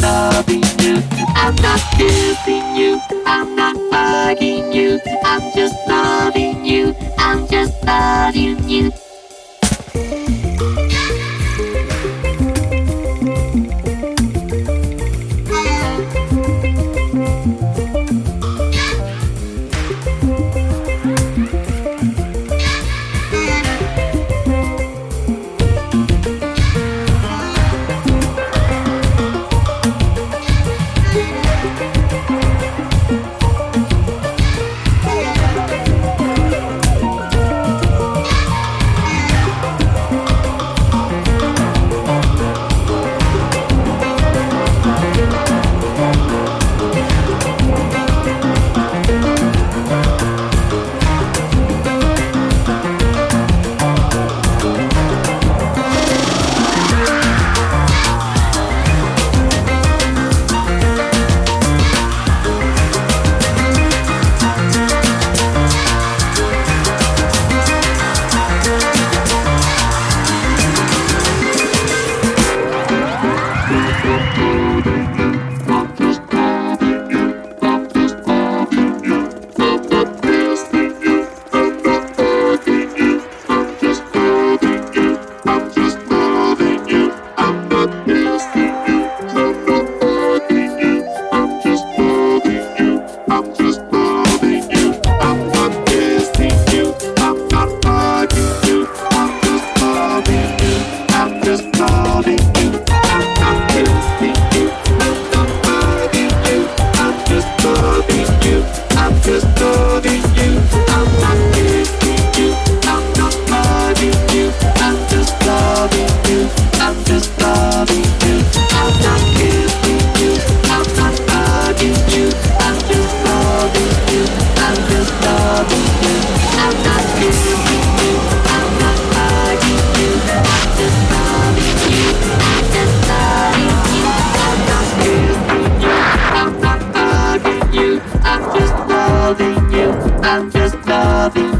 loving you. I'm not using you. I'm not bugging you. I'm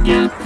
Yeah.